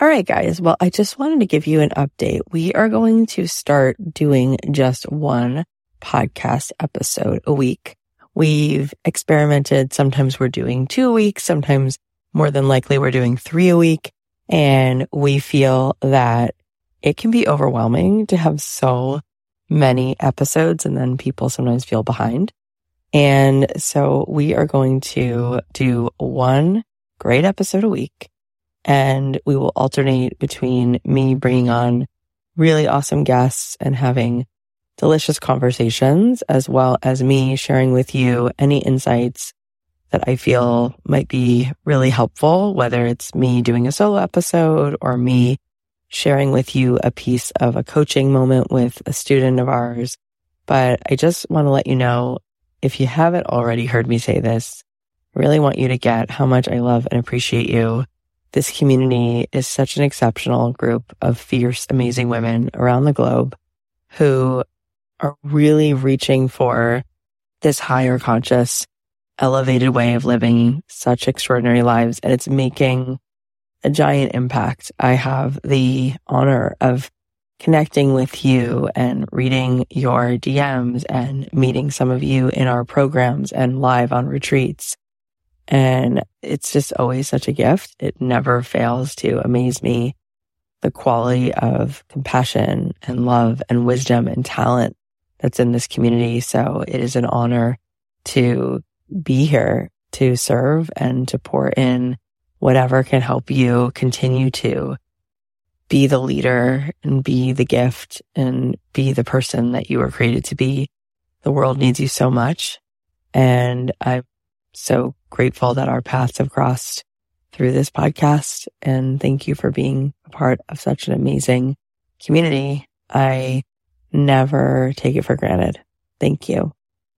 All right, guys. Well, I just wanted to give you an update. We are going to start doing just one podcast episode a week. We've experimented. Sometimes we're doing two a week. Sometimes more than likely we're doing three a week. And we feel that it can be overwhelming to have so many episodes and then people sometimes feel behind. And so we are going to do one great episode a week and we will alternate between me bringing on really awesome guests and having delicious conversations, as well as me sharing with you any insights that I feel might be really helpful, whether it's me doing a solo episode or me sharing with you a piece of a coaching moment with a student of ours. But I just want to let you know if you haven't already heard me say this, I really want you to get how much I love and appreciate you this community is such an exceptional group of fierce, amazing women around the globe who are really reaching for this higher conscious, elevated way of living such extraordinary lives. And it's making a giant impact. I have the honor of connecting with you and reading your DMs and meeting some of you in our programs and live on retreats. And it's just always such a gift. It never fails to amaze me the quality of compassion and love and wisdom and talent that's in this community. So it is an honor to be here to serve and to pour in whatever can help you continue to be the leader and be the gift and be the person that you were created to be. The world needs you so much. And I'm so grateful that our paths have crossed through this podcast. And thank you for being a part of such an amazing community. I never take it for granted. Thank you.